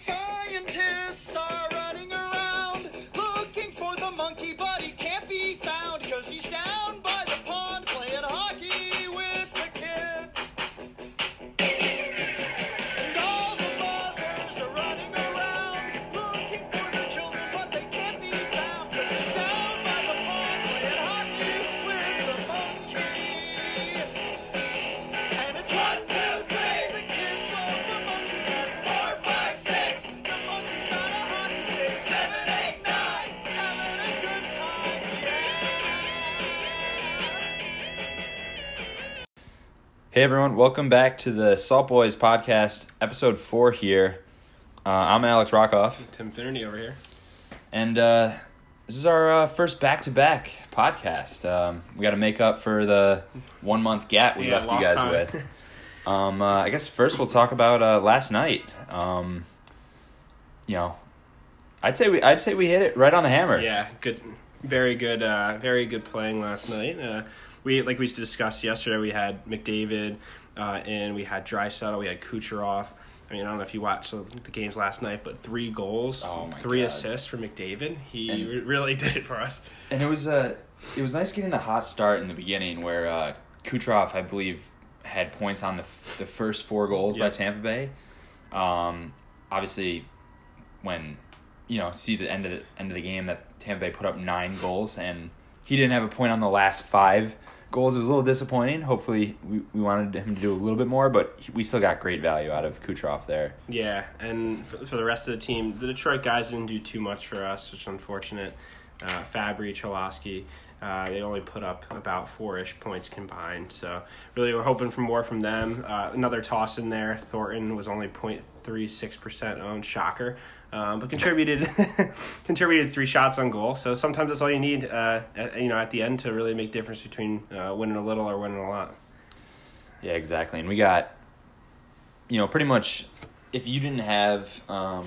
Scientists are running around Hey everyone, welcome back to the Salt Boys podcast, episode four here. Uh, I'm Alex Rockoff, Tim Finnerty over here. and uh, this is our uh, first back to back podcast. Um, we got to make up for the one month gap we Yeah, left you guys time. with. Um, uh, I guess first we'll talk about uh, last night. Um, you know, I'd say we I'd say we hit it right on the hammer. Yeah, good, very good, uh, very good playing last night. We like we discussed yesterday. We had McDavid, uh, and we had Draisaitl. We had Kucherov. I mean, I don't know if you watched the games last night, but three goals, Oh three God. assists for McDavid. He And- re- really did it for us. And it was uh, it was nice getting the hot start in the beginning where uh, Kucherov, I believe, had points on the f- the first four goals by Tampa Bay. Um, obviously, when you know see the end of the end of the game that Tampa Bay put up nine goals and he didn't have a point on the last five goals. Was a little disappointing. Hopefully, we, we wanted him to do a little bit more, but we still got great value out of Kucherov there. Yeah, and for, for the rest of the team, the Detroit guys didn't do too much for us, which is unfortunate. Uh, Fabbri, Cholowski, uh, they only put up about four-ish points combined. So really, we're hoping for more from them. Uh, another toss in there. Thornton was only 0.36 percent owned. Shocker. Um, but contributed contributed three shots on goal. So sometimes that's all you need, uh, at, you know, at the end to really make difference between uh, winning a little or winning a lot. Yeah, exactly. And we got, you know, pretty much if you didn't have um,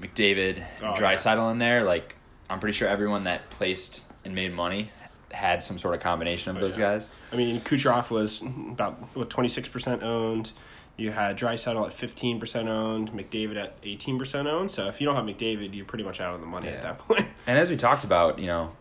McDavid Oh, and yeah. Draisaitl in there, like I'm pretty sure everyone that placed and made money had some sort of combination of Oh, those yeah. guys. I mean, Kucherov was about what twenty six percent owned. You had Draisaitl at fifteen percent owned, McDavid at eighteen percent owned. So if you don't have McDavid, you're pretty much out of the money Yeah. at that point. And as we talked about, you know,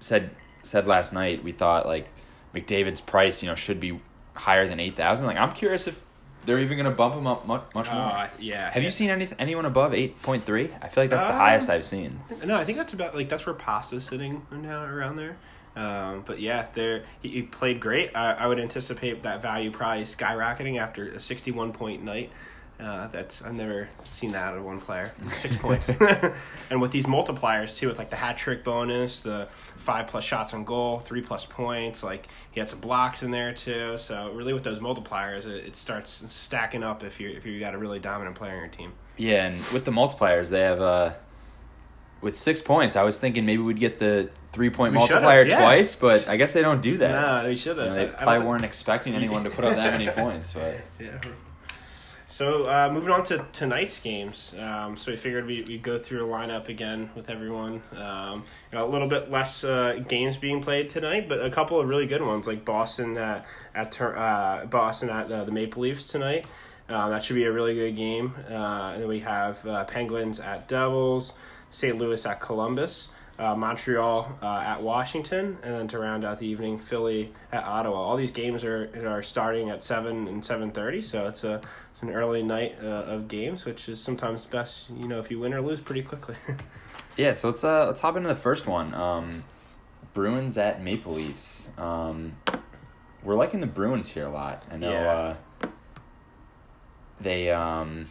said said last night, we thought like McDavid's price, you know, should be higher than eight thousand. Like I'm curious if they're even going to bump him up much, much more. Uh, yeah. have you seen any anyone above eight point three? I feel like that's the Um, highest I've seen. No, I think that's about like that's where Pasta's sitting now around there. Um, but yeah, there he, he played great. I, I would anticipate that value probably skyrocketing after a sixty-one point night. Uh, that's I've never seen that out of one player. Six points, and with these multipliers too, with like the hat trick bonus, the five plus shots on goal, three plus points. Like he had some blocks in there too. So really, with those multipliers, it, it starts stacking up if you if you got a really dominant player on your team. Yeah, and with the multipliers, they have uh, with six points. I was thinking maybe we'd get the three point We multiplier yeah. twice, but I guess they don't do that. Nah, they should You have. know, they probably weren't expecting anyone to put up that many points, but Yeah. So uh, moving on to tonight's games, um, so we figured we we'd go through a lineup again with everyone. Um, you know, a little bit less uh, games being played tonight, but a couple of really good ones, like Boston uh, at uh, Boston at uh, the Maple Leafs tonight. Uh, that should be a really good game. Uh, and then we have uh, Penguins at Devils, St. Louis at Columbus, uh, Montreal uh, at Washington, and then to round out the evening, Philly at Ottawa. All these games are are starting at seven and seven thirty, so it's a it's an early night uh, of games, which is sometimes best. You know, if you win or lose pretty quickly. yeah. So let's uh let's hop into the first one. Um, Bruins at Maple Leafs. Um, we're liking the Bruins here a lot. I know. Yeah. Uh, they um,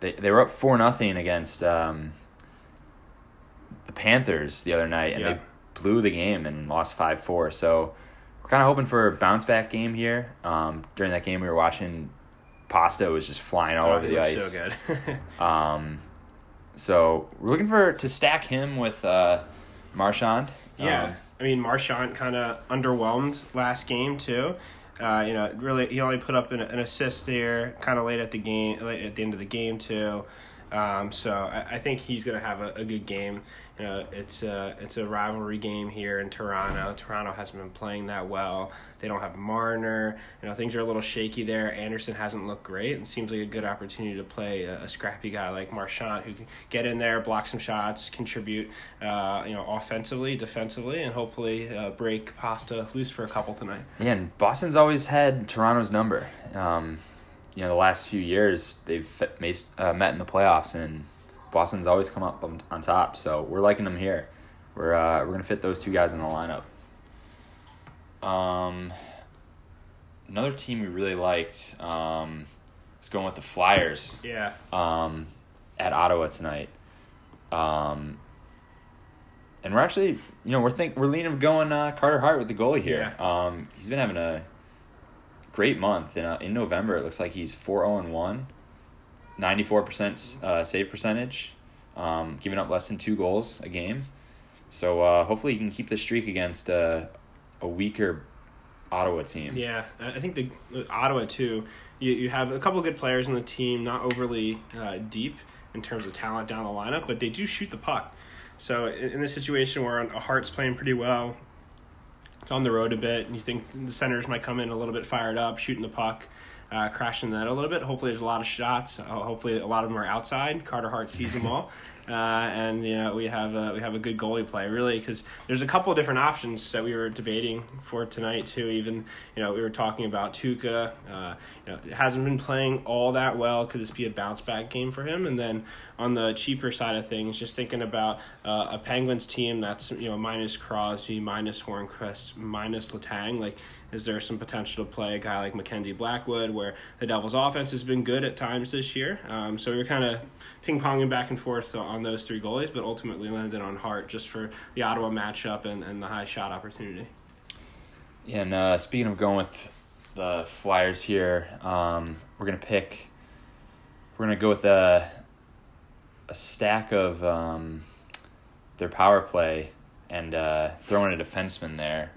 they they were up four nothing against um, the Panthers the other night, and Yeah. they blew the game and lost five four. So we're kind of hoping for a bounce back game here. Um, during that game, we were watching. Pasta was just flying all Oh, over he the ice. So good. Um, so we're looking for to stack him with uh, Marchand. Yeah, Um, I mean Marchand kind of underwhelmed last game too. Uh, you know, really, he only put up an, an assist there, kind of late at the game, late at the end of the game too. Um, so I, I think he's going to have a, a good game. You know, it's a it's a rivalry game here in Toronto. Toronto hasn't been playing that well. They don't have Marner. You know, things are a little shaky there. Andersen hasn't looked great, and seems like a good opportunity to play a, a scrappy guy like Marchand who can get in there, block some shots, contribute. Uh, you know, offensively, defensively, and hopefully uh, break Pasta loose for a couple tonight. Yeah, and Boston's always had Toronto's number. Um, you know, the last few years they've uh, met in the playoffs, and Boston's always come up on, on top. So we're liking them here. We're uh, we're gonna fit those two guys in the lineup. Um, another team we really liked um, was going with the Flyers Yeah. um, at Ottawa tonight. Um, and we're actually, you know, we're think we're leaning going uh, Carter Hart with the goalie here. Um, he's been having a great month. In uh, in November, it looks like he's four zero and one. 94% uh, save percentage, um, giving up less than two goals a game. So uh, hopefully he can keep the streak against uh, a weaker Ottawa team. Yeah, I think the Ottawa too. You you have a couple good players on the team, not overly uh, deep in terms of talent down the lineup, but they do shoot the puck. So in, in this situation where a Hart's playing pretty well, it's on the road a bit, and you think the Senators might come in a little bit fired up, shooting the puck, uh, crashing that a little bit. Hopefully, there's a lot of shots. Uh, hopefully, a lot of them are outside. Carter Hart sees them all, uh, and you know we have a, we have a good goalie play really because there's a couple of different options that we were debating for tonight too. Even you know we were talking about Tuukka. Uh, you know, hasn't been playing all that well. Could this be a bounce back game for him? And then on the cheaper side of things, just thinking about uh, a Penguins team that's you know minus Crosby, minus Hornqvist, minus Letang. Like, is there some potential to play a guy like Mackenzie Blackwood, where the Devils' offense has been good at times this year? Um, so we were kind of ping ponging back and forth on those three goalies, but ultimately landed on Hart just for the Ottawa matchup and, and the high shot opportunity. And uh, speaking of going with the Flyers here, um, we're gonna pick. We're gonna go with a a stack of um, their power play and uh, throwing a defenseman there.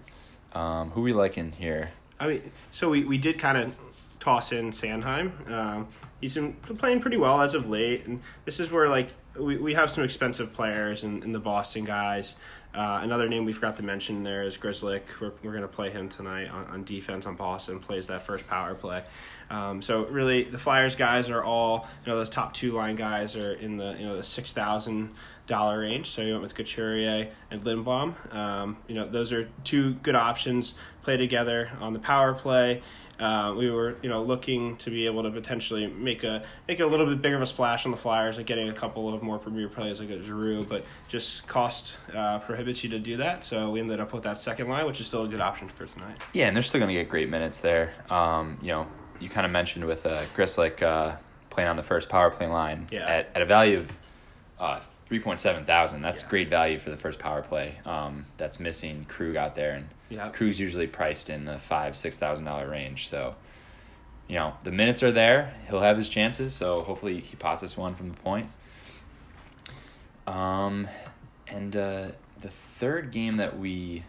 Um, who we liking here? I mean, so we, we did kind of toss in Sanheim. Um, he's been playing pretty well as of late, and this is where like we, we have some expensive players and, and the Boston guys. Uh, another name we forgot to mention there is Grzelcyk. We're, we're going to play him tonight on, on defense on Boston. Plays that first power play. Um, so really, the Flyers guys are all you know those top two line guys are in the you know the six thousand dollar range. So you went with Couturier and Lindblom. Um, you know those are two good options. Play together on the power play. Uh, we were, you know, looking to be able to potentially make a make a little bit bigger of a splash on the Flyers, like getting a couple of more premier players like a Giroux, but just cost uh, prohibits you to do that. So we ended up with that second line, which is still a good option for tonight. Yeah, and they're still gonna get great minutes there. Um, you know, you kind of mentioned with uh, Grzelcyk uh, playing on the first power play line Yeah. at, at a value of uh, three point seven thousand. That's Yeah. great value for the first power play. Um, that's missing Krug out there, and Yeah. Krug's usually priced in the five six thousand dollar range. So, you know, the minutes are there. He'll have his chances. So hopefully he pots us one from the point. Um, and uh, the third game that we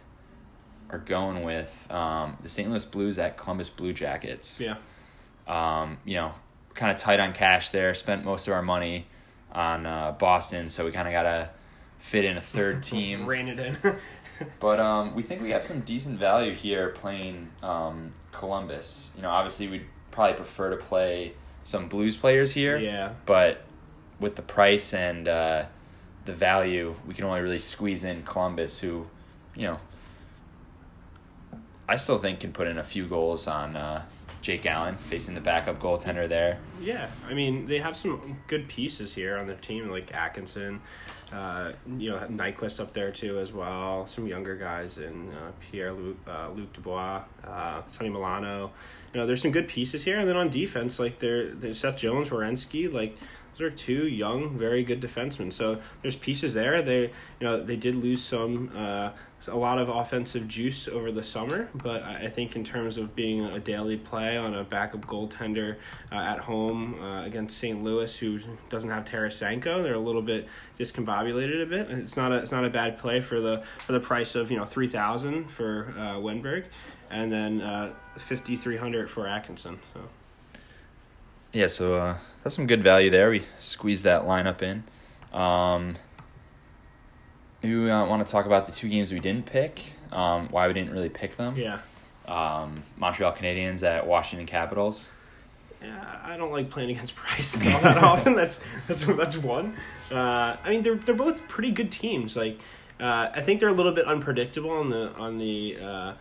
are going with um, the St. Louis Blues at Columbus Blue Jackets. Yeah, Um, you know, kind of tight on cash there. Spent most of our money on uh, Boston, so we kind of got to fit in a third team. ran it in. But um, we think we have some decent value here playing um, Columbus. You know, obviously we'd probably prefer to play some Blues players here. yeah, But with the price and uh, the value, we can only really squeeze in Columbus, who, you know, I still think can put in a few goals on uh, Jake Allen facing the backup goaltender there. yeah. I mean, they have some good pieces here on their team, like Atkinson. Uh, you know, Nyquist up there too as well. Some younger guys in uh, Pierre uh, Luc Dubois, uh, Sonny Milano. You know, there's some good pieces here, and then on defense, like there, there's Seth Jones, Werenski, like those are two young, very good defensemen. So there's pieces there. They, you know, they did lose some, uh, a lot of offensive juice over the summer, but I think in terms of being a daily play on a backup goaltender uh, at home uh, against St. Louis, who doesn't have Tarasenko, they're a little bit discombobulated a bit. It's not a it's not a bad play for the for the price of you know three thousand for uh, Wennberg, and then uh, fifty three hundred for Atkinson. So. Yeah, so uh, that's some good value there. We squeezed that lineup in. Um, maybe we uh, want to talk about the two games we didn't pick. Um, why we didn't really pick them. Yeah. Um, Montreal Canadiens at Washington Capitals. Yeah, I don't like playing against Price all that often. That's that's that's one. Uh, I mean, they're they're both pretty good teams. Like, uh, I think they're a little bit unpredictable on the on the uh,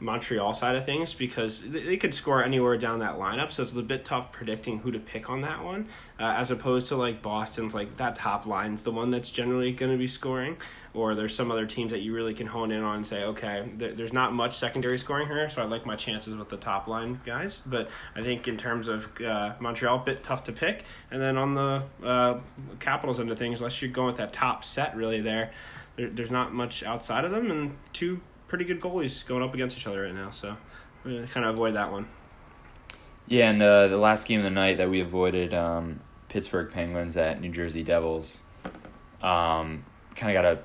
Montreal side of things because they, could score anywhere down that lineup. So it's a bit tough predicting who to pick on that one, uh, as opposed to like Boston's. Like that top line's the one that's generally going to be scoring, or there's some other teams that you really can hone in on and say, okay, there, there's not much secondary scoring here, so I like my chances with the top line guys. But I think in terms of uh, Montreal, a bit tough to pick. And then on the uh, Capitals end of things, unless you're going with that top set really there there's not much outside of them, and two pretty good goalies going up against each other right now. So gonna kind of avoid that one. Yeah, and uh, the last game of the night that we avoided, um, Pittsburgh Penguins at New Jersey Devils. Um, kind of got a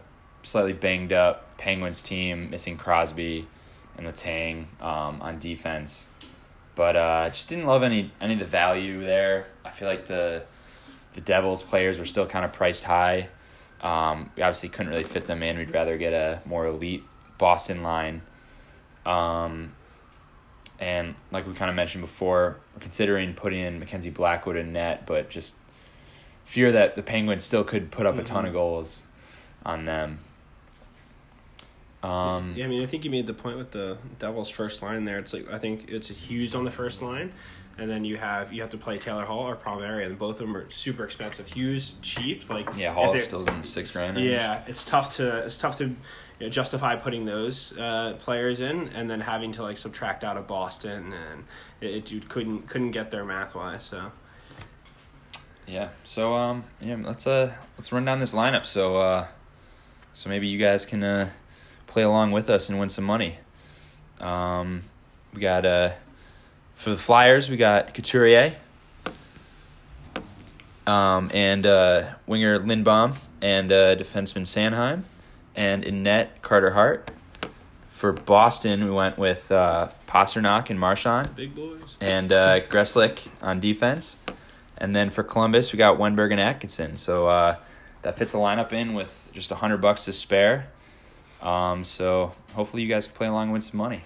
slightly banged up Penguins team, missing Crosby and Letang um, on defense, but uh, just didn't love any any of the value there. I feel like the the Devils players were still kind of priced high. Um, we obviously couldn't really fit them in. We'd rather get a more elite Boston line. Um, and like we kind of mentioned before, we're considering putting in Mackenzie Blackwood in net, but just fear that the Penguins still could put up a ton of goals on them. Um, Yeah, I mean, I think you made the point with the Devils' first line there. It's like I think it's Hughes on the first line, and then you have you have to play Taylor Hall or Palmieri, and both of them are super expensive. Hughes cheap, like yeah, Hall is still in the six grand range. Yeah, it's tough to it's tough to you know, justify putting those uh, players in, and then having to like subtract out of Boston, and it, it you couldn't couldn't get there math wise. So Yeah. So um yeah, let's uh let's run down this lineup so uh so maybe you guys can uh play along with us and win some money. Um we got uh for the Flyers we got Couturier. Um and uh winger Lindblom and uh defenseman Sanheim and in net Carter Hart. For Boston we went with uh Pastrnak and Marchand big boys. and uh, Grzelcyk on defense. And then for Columbus, we got Wennberg and Atkinson. So uh, that fits a lineup in with just a hundred bucks to spare. Um, so hopefully you guys can play along and win some money.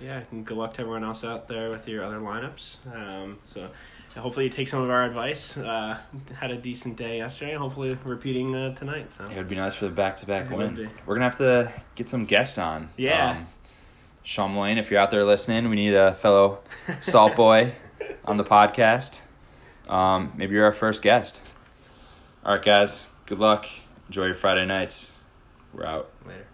Yeah, and good luck to everyone else out there with your other lineups. Um, so hopefully you take some of our advice. Uh, had a decent day yesterday. Hopefully repeating uh, tonight. So It would be nice for the back to back win. We're gonna have to get some guests on. Yeah. Um, Sean Mullane, if you're out there listening, we need a fellow salt boy on the podcast. Um, maybe you're our first guest. All right, guys. Good luck. Enjoy your Friday nights. We're out. later.